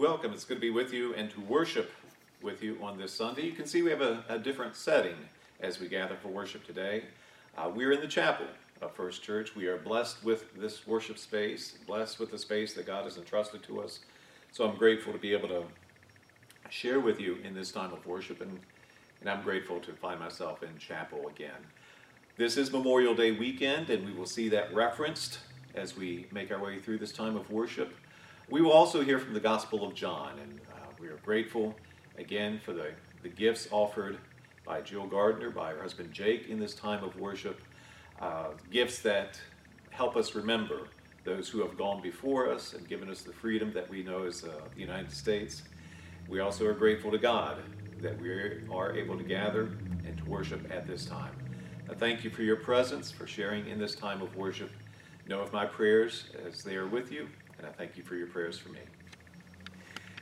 Welcome. It's good to be with you and to worship with you on this Sunday. You can see we have a, a different setting as we gather for worship today. Uh, we're in the chapel of First Church. We are blessed with this worship space, blessed with the space that God has entrusted to us. So I'm grateful to be able to share with you in this time of worship, and, and I'm grateful to find myself in chapel again. This is Memorial Day weekend, and we will see that referenced as we make our way through this time of worship. We will also hear from the Gospel of John, and uh, we are grateful again for the, the gifts offered by Jill Gardner, by her husband Jake in this time of worship. Uh, gifts that help us remember those who have gone before us and given us the freedom that we know as uh, the United States. We also are grateful to God that we are able to gather and to worship at this time. I thank you for your presence, for sharing in this time of worship. Know of my prayers as they are with you and I thank you for your prayers for me.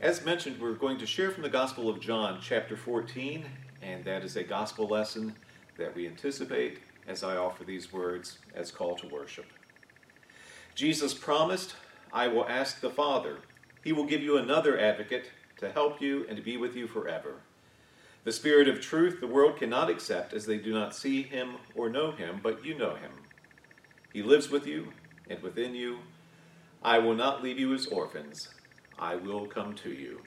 As mentioned, we're going to share from the Gospel of John, chapter 14, and that is a gospel lesson that we anticipate as I offer these words as call to worship. Jesus promised, I will ask the Father. He will give you another advocate to help you and to be with you forever. The Spirit of truth the world cannot accept as they do not see him or know him, but you know him. He lives with you and within you I will not leave you as orphans. I will come to you.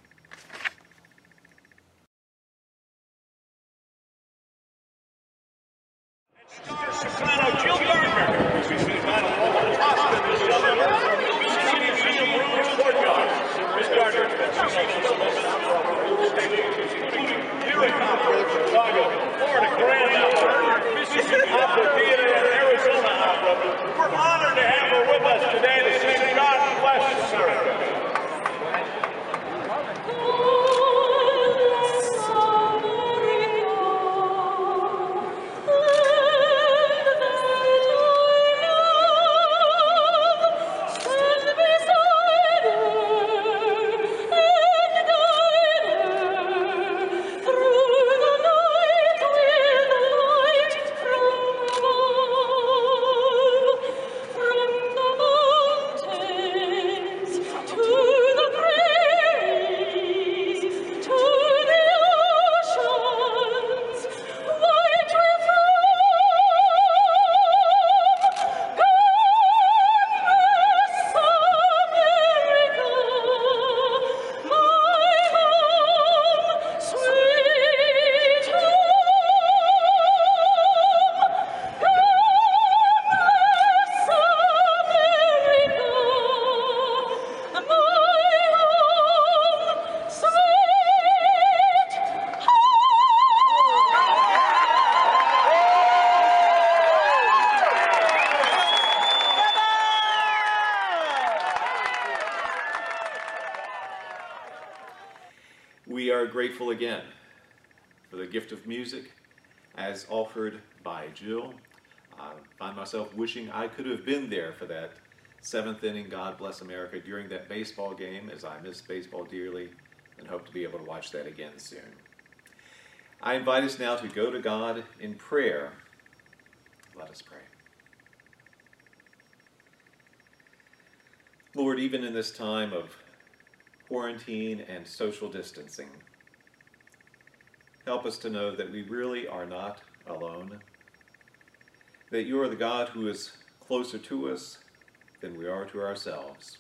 Grateful again for the gift of music as offered by Jill. I find myself wishing I could have been there for that seventh inning God Bless America during that baseball game as I miss baseball dearly and hope to be able to watch that again soon. I invite us now to go to God in prayer. Let us pray. Lord, even in this time of quarantine and social distancing, Help us to know that we really are not alone, that you are the God who is closer to us than we are to ourselves,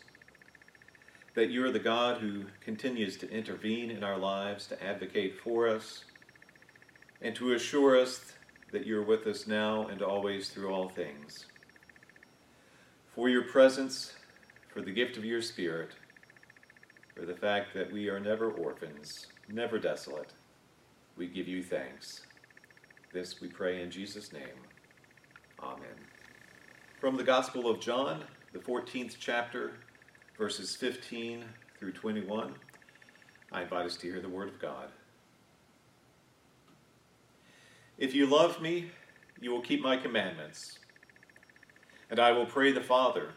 that you are the God who continues to intervene in our lives, to advocate for us, and to assure us that you're with us now and always through all things. For your presence, for the gift of your Spirit, for the fact that we are never orphans, never desolate, we give you thanks. This we pray in Jesus' name. Amen. From the Gospel of John, the 14th chapter, verses 15 through 21, I invite us to hear the Word of God. If you love me, you will keep my commandments. And I will pray the Father,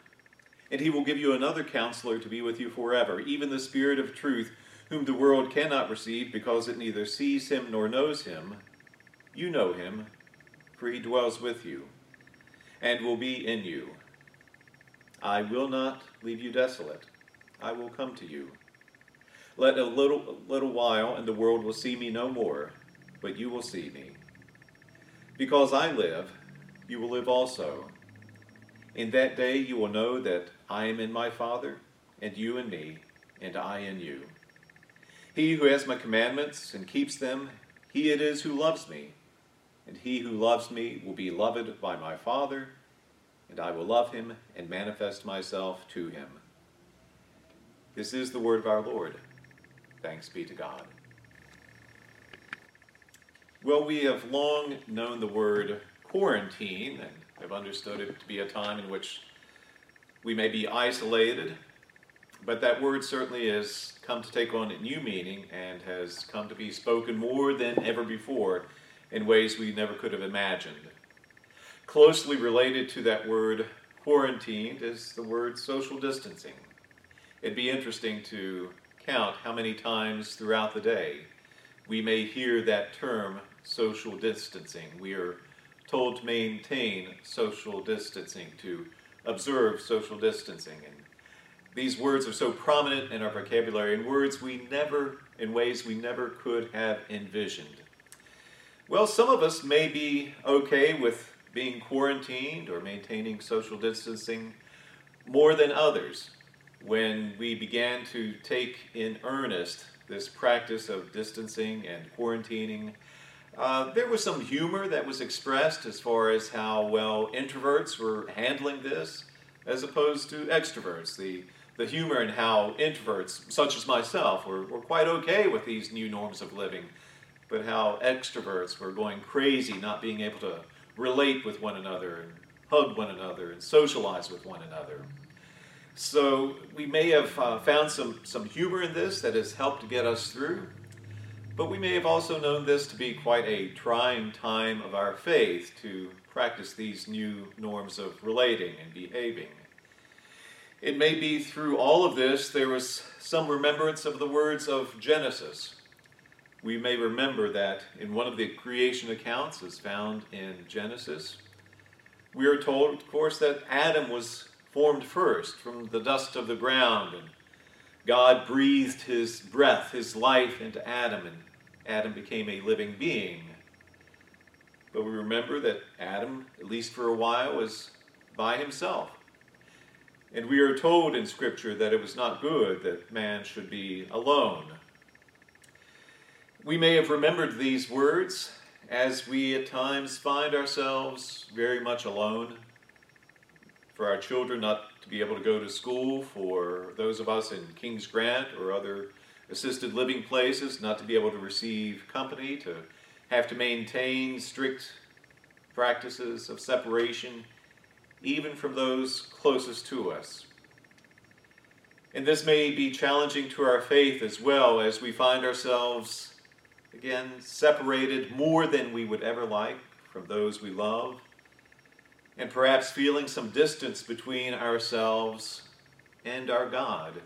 and he will give you another counselor to be with you forever, even the Spirit of truth whom the world cannot receive because it neither sees him nor knows him. You know him, for he dwells with you, and will be in you. I will not leave you desolate. I will come to you. Let a little, little while, and the world will see me no more, but you will see me. Because I live, you will live also. In that day you will know that I am in my Father, and you in me, and I in you. He who has my commandments and keeps them, he it is who loves me. And he who loves me will be loved by my Father, and I will love him and manifest myself to him. This is the word of our Lord. Thanks be to God. Well, we have long known the word quarantine and have understood it to be a time in which we may be isolated, but that word certainly has come to take on a new meaning and has come to be spoken more than ever before in ways we never could have imagined. Closely related to that word quarantined is the word social distancing. It'd be interesting to count how many times throughout the day we may hear that term social distancing. We are told to maintain social distancing, to observe social distancing. And these words are so prominent in our vocabulary, and words we never, in ways we never could have envisioned. Well, some of us may be okay with being quarantined or maintaining social distancing more than others. When we began to take in earnest this practice of distancing and quarantining, uh, there was some humor that was expressed as far as how well introverts were handling this as opposed to extroverts. The, the humor in how introverts, such as myself, were, were quite okay with these new norms of living, but how extroverts were going crazy not being able to relate with one another and hug one another and socialize with one another. So we may have uh, found some, some humor in this that has helped get us through, but we may have also known this to be quite a trying time of our faith to practice these new norms of relating and behaving. It may be through all of this there was some remembrance of the words of Genesis. We may remember that in one of the creation accounts, as found in Genesis, we are told, of course, that Adam was formed first from the dust of the ground, and God breathed his breath, his life into Adam, and Adam became a living being. But we remember that Adam, at least for a while, was by himself. And we are told in Scripture that it was not good that man should be alone. We may have remembered these words as we at times find ourselves very much alone. For our children not to be able to go to school, for those of us in King's Grant or other assisted living places, not to be able to receive company, to have to maintain strict practices of separation, even from those closest to us. And this may be challenging to our faith as well as we find ourselves, again, separated more than we would ever like from those we love, and perhaps feeling some distance between ourselves and our God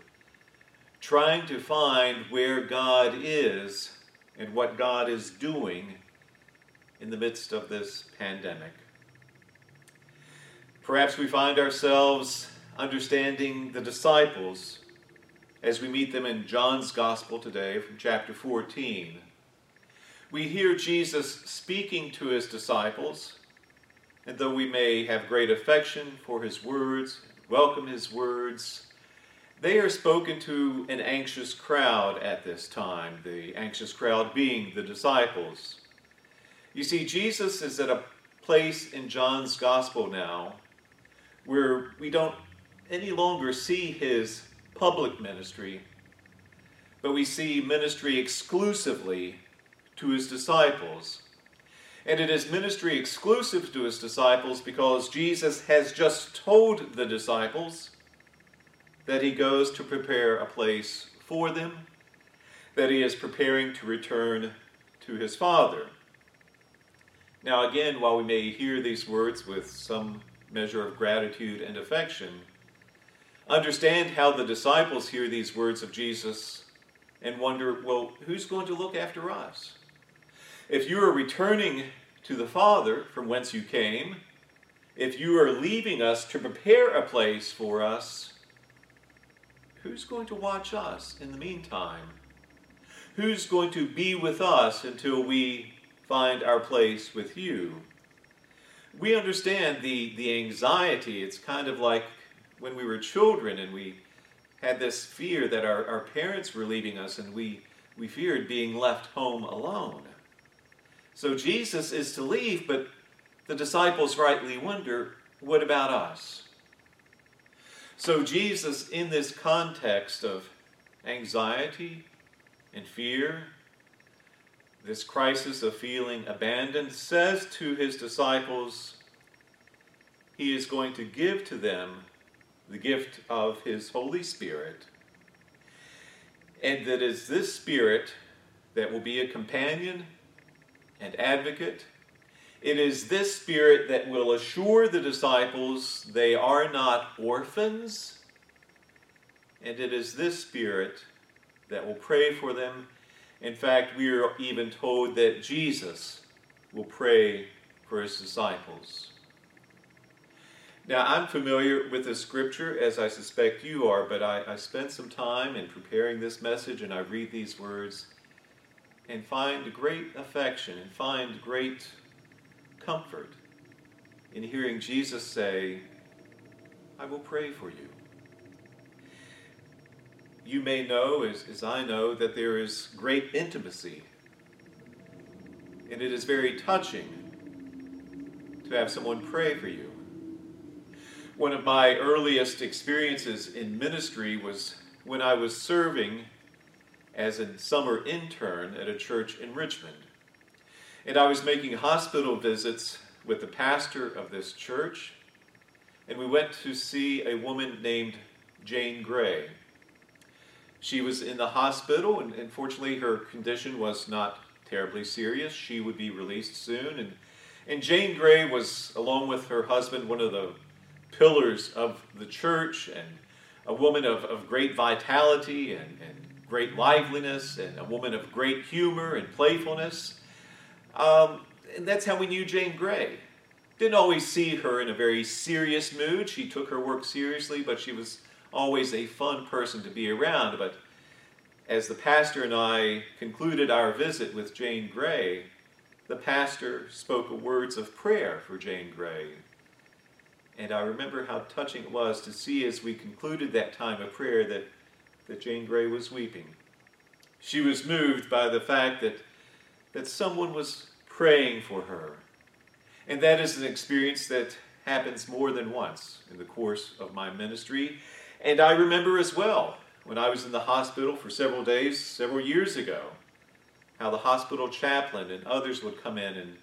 trying to find where God is and what God is doing in the midst of this pandemic. Perhaps we find ourselves understanding the disciples as we meet them in John's Gospel today from chapter 14. We hear Jesus speaking to his disciples, and though we may have great affection for his words, welcome his words, they are spoken to an anxious crowd at this time, the anxious crowd being the disciples. You see, Jesus is at a place in John's gospel now where we don't any longer see his public ministry, but we see ministry exclusively to his disciples. And it is ministry exclusive to his disciples because Jesus has just told the disciples that he goes to prepare a place for them, that he is preparing to return to his Father. Now, again, while we may hear these words with some measure of gratitude and affection, understand how the disciples hear these words of Jesus and wonder, well, who's going to look after us? If you are returning to the Father from whence you came, if you are leaving us to prepare a place for us, who's going to watch us in the meantime? Who's going to be with us until we find our place with you? We understand the, the anxiety. It's kind of like when we were children and we had this fear that our, our parents were leaving us and we, we feared being left home alone. So Jesus is to leave, but the disciples rightly wonder what about us? So, Jesus, in this context of anxiety and fear, this crisis of feeling abandoned, says to his disciples, he is going to give to them the gift of his Holy Spirit. And that is this Spirit that will be a companion and advocate. It is this Spirit that will assure the disciples they are not orphans. And it is this Spirit that will pray for them. In fact, we are even told that Jesus will pray for his disciples. Now, I'm familiar with the scripture, as I suspect you are, but I, I spent some time in preparing this message and I read these words and find great affection and find great comfort in hearing Jesus say, I will pray for you. You may know, as, as I know, that there is great intimacy, and it is very touching to have someone pray for you. One of my earliest experiences in ministry was when I was serving as a summer intern at a church in Richmond. And I was making hospital visits with the pastor of this church, and we went to see a woman named Jane Gray. She was in the hospital, and fortunately, her condition was not terribly serious. She would be released soon. And, and Jane Gray was, along with her husband, one of the pillars of the church and a woman of, of great vitality and, and great liveliness and a woman of great humor and playfulness. Um, and that's how we knew Jane Gray. Didn't always see her in a very serious mood. She took her work seriously, but she was always a fun person to be around. But as the pastor and I concluded our visit with Jane Gray, the pastor spoke words of prayer for Jane Gray. And I remember how touching it was to see as we concluded that time of prayer that, that Jane Gray was weeping. She was moved by the fact that, that someone was praying for her. And that is an experience that happens more than once in the course of my ministry. And I remember as well when I was in the hospital for several days, several years ago, how the hospital chaplain and others would come in and,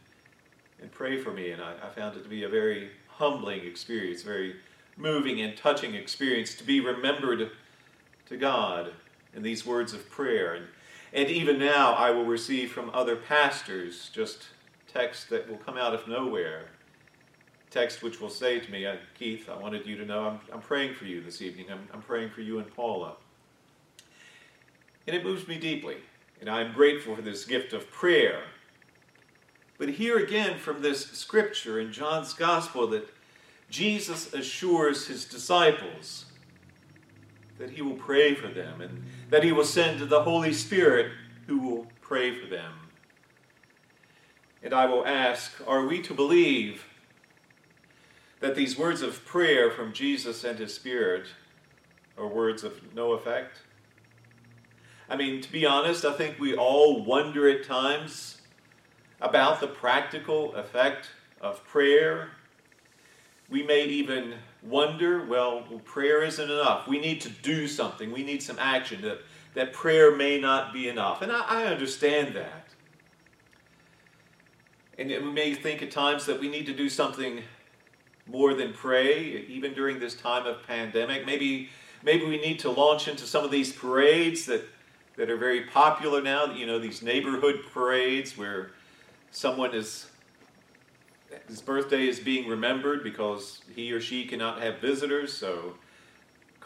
and pray for me. And I, I found it to be a very humbling experience, very moving and touching experience to be remembered to God in these words of prayer. And, and even now, I will receive from other pastors just texts that will come out of nowhere. Text which will say to me, uh, Keith, I wanted you to know I'm, I'm praying for you this evening. I'm, I'm praying for you and Paula. And it moves me deeply. And I'm grateful for this gift of prayer but here again from this scripture in John's Gospel that Jesus assures his disciples that he will pray for them and that he will send the Holy Spirit who will pray for them. And I will ask are we to believe that these words of prayer from Jesus and his Spirit are words of no effect? I mean, to be honest, I think we all wonder at times about the practical effect of prayer. We may even wonder, well, prayer isn't enough. We need to do something. We need some action. That, that prayer may not be enough. And I, I understand that. And we may think at times that we need to do something more than pray, even during this time of pandemic. Maybe, maybe we need to launch into some of these parades that, that are very popular now, you know, these neighborhood parades where someone is his birthday is being remembered because he or she cannot have visitors, so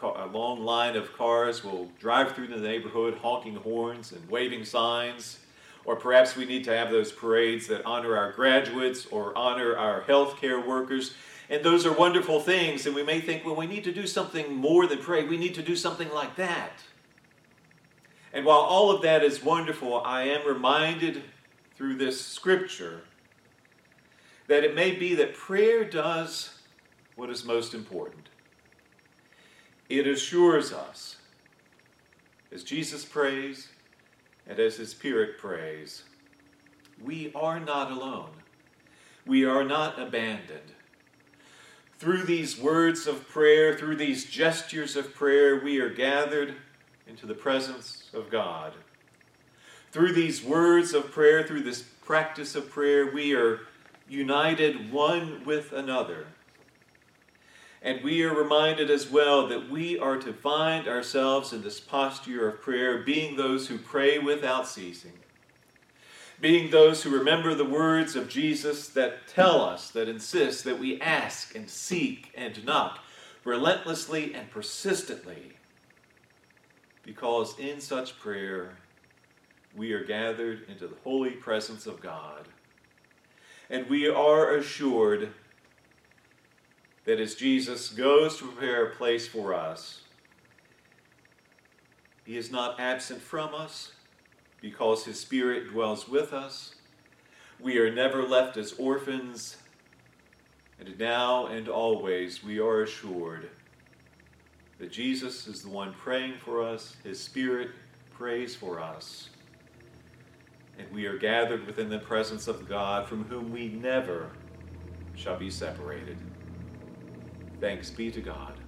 a long line of cars will drive through the neighborhood honking horns and waving signs. Or perhaps we need to have those parades that honor our graduates or honor our healthcare workers. And those are wonderful things. And we may think, well, we need to do something more than pray. We need to do something like that. And while all of that is wonderful, I am reminded through this scripture that it may be that prayer does what is most important. It assures us, as Jesus prays and as his Spirit prays, we are not alone. We are not abandoned. Through these words of prayer, through these gestures of prayer, we are gathered into the presence of God. Through these words of prayer, through this practice of prayer, we are united one with another. And we are reminded as well that we are to find ourselves in this posture of prayer, being those who pray without ceasing, being those who remember the words of Jesus that tell us, that insist that we ask and seek and knock relentlessly and persistently because in such prayer we are gathered into the holy presence of God. And we are assured that as Jesus goes to prepare a place for us, he is not absent from us because his Spirit dwells with us. We are never left as orphans, and now and always we are assured that Jesus is the one praying for us, His Spirit prays for us, and we are gathered within the presence of God from whom we never shall be separated. Thanks be to God.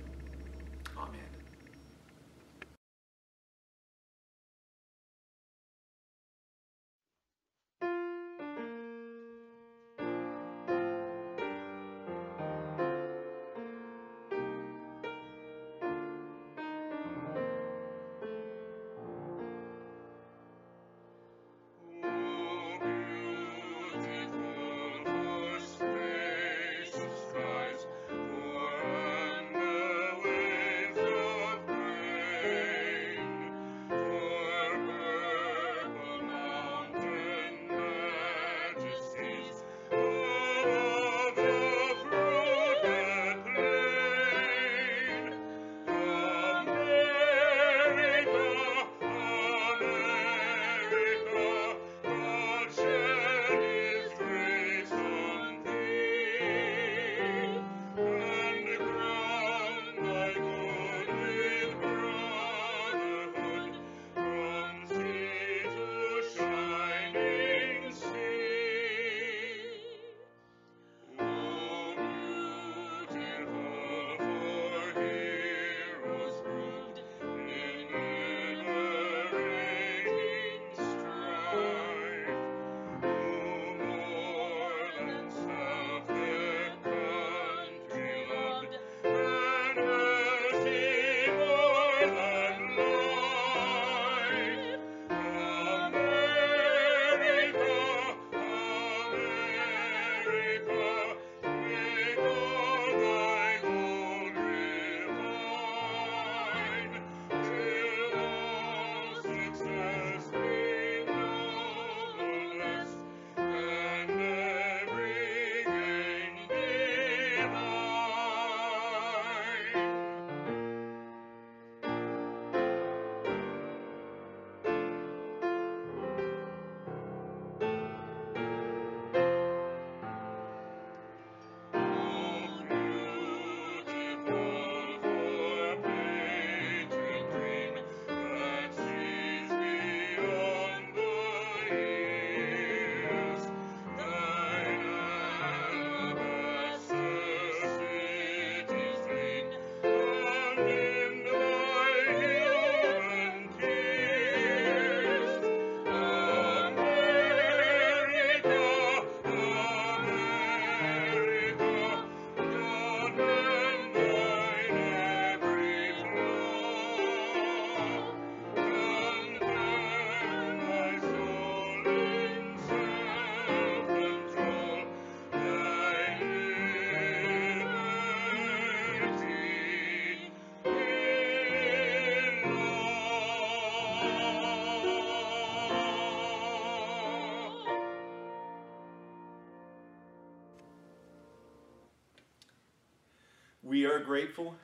Grateful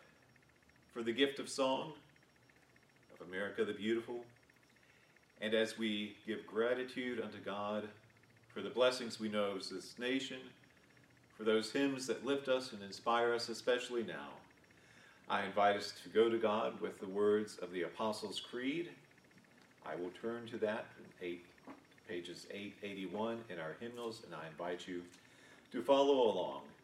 for the gift of song, of America the Beautiful, And as we give gratitude unto God for the blessings we know as this nation, for those hymns that lift us and inspire us, especially now, I invite us to go to God with the words of the Apostles' Creed. I will turn to that eight, pages 881 in our hymnals, and I invite you to follow along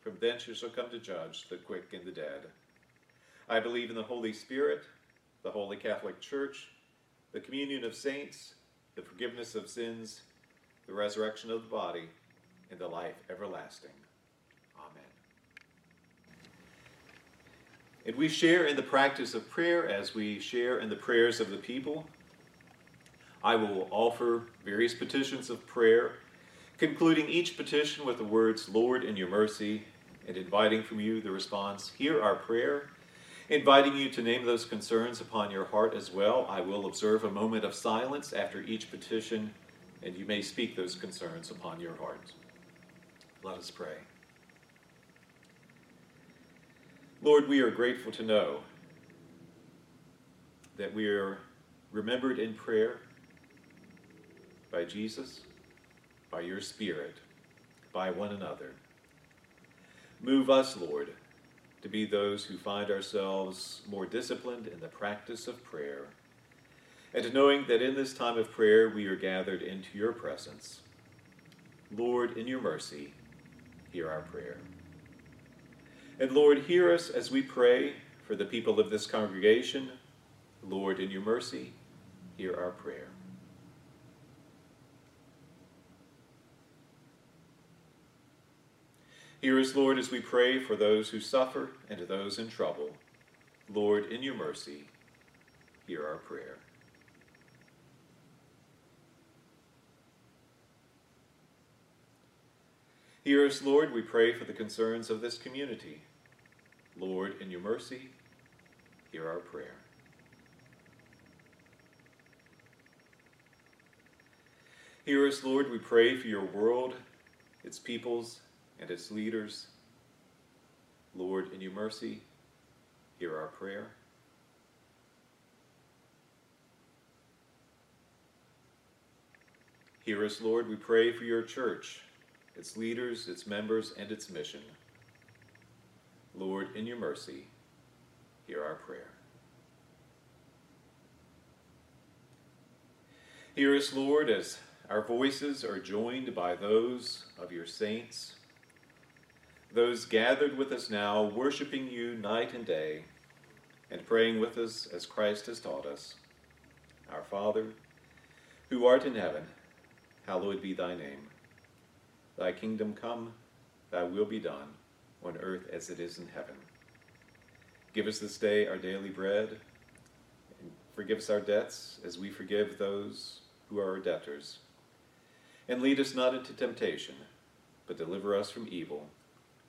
From thence you shall come to judge the quick and the dead. I believe in the Holy Spirit, the Holy Catholic Church, the communion of saints, the forgiveness of sins, the resurrection of the body, and the life everlasting. Amen. And we share in the practice of prayer as we share in the prayers of the people. I will offer various petitions of prayer, concluding each petition with the words, Lord, in your mercy, and inviting from you the response, Hear our prayer. Inviting you to name those concerns upon your heart as well. I will observe a moment of silence after each petition, and you may speak those concerns upon your heart. Let us pray. Lord, we are grateful to know that we are remembered in prayer by Jesus, by your Spirit, by one another. Move us, Lord, to be those who find ourselves more disciplined in the practice of prayer, and knowing that in this time of prayer we are gathered into your presence. Lord, in your mercy, hear our prayer. And Lord, hear us as we pray for the people of this congregation. Lord, in your mercy, hear our prayer. Hear us, Lord, as we pray for those who suffer and those in trouble. Lord, in your mercy, hear our prayer. Hear us, Lord, we pray for the concerns of this community. Lord, in your mercy, hear our prayer. Hear us, Lord, we pray for your world, its peoples, and its leaders. Lord, in your mercy, hear our prayer. Hear us, Lord, we pray for your church, its leaders, its members, and its mission. Lord, in your mercy, hear our prayer. Hear us, Lord, as our voices are joined by those of your saints those gathered with us now, worshiping you night and day, and praying with us as Christ has taught us. Our Father, who art in heaven, hallowed be thy name. Thy kingdom come, thy will be done, on earth as it is in heaven. Give us this day our daily bread, and forgive us our debts as we forgive those who are our debtors. And lead us not into temptation, but deliver us from evil.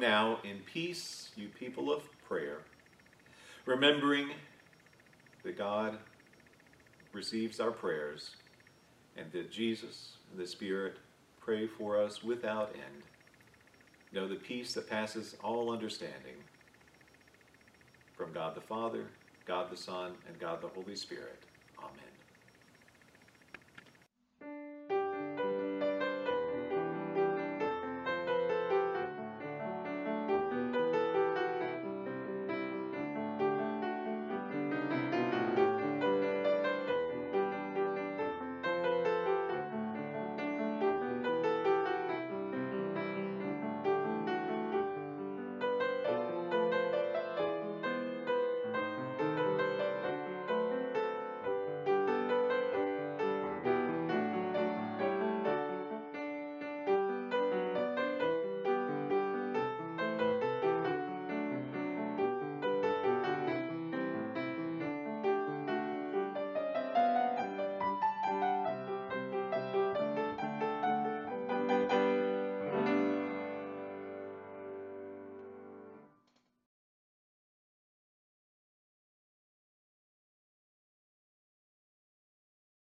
Now in peace, you people of prayer, remembering that God receives our prayers and that Jesus and the Spirit pray for us without end. Know the peace that passes all understanding from God the Father, God the Son, and God the Holy Spirit.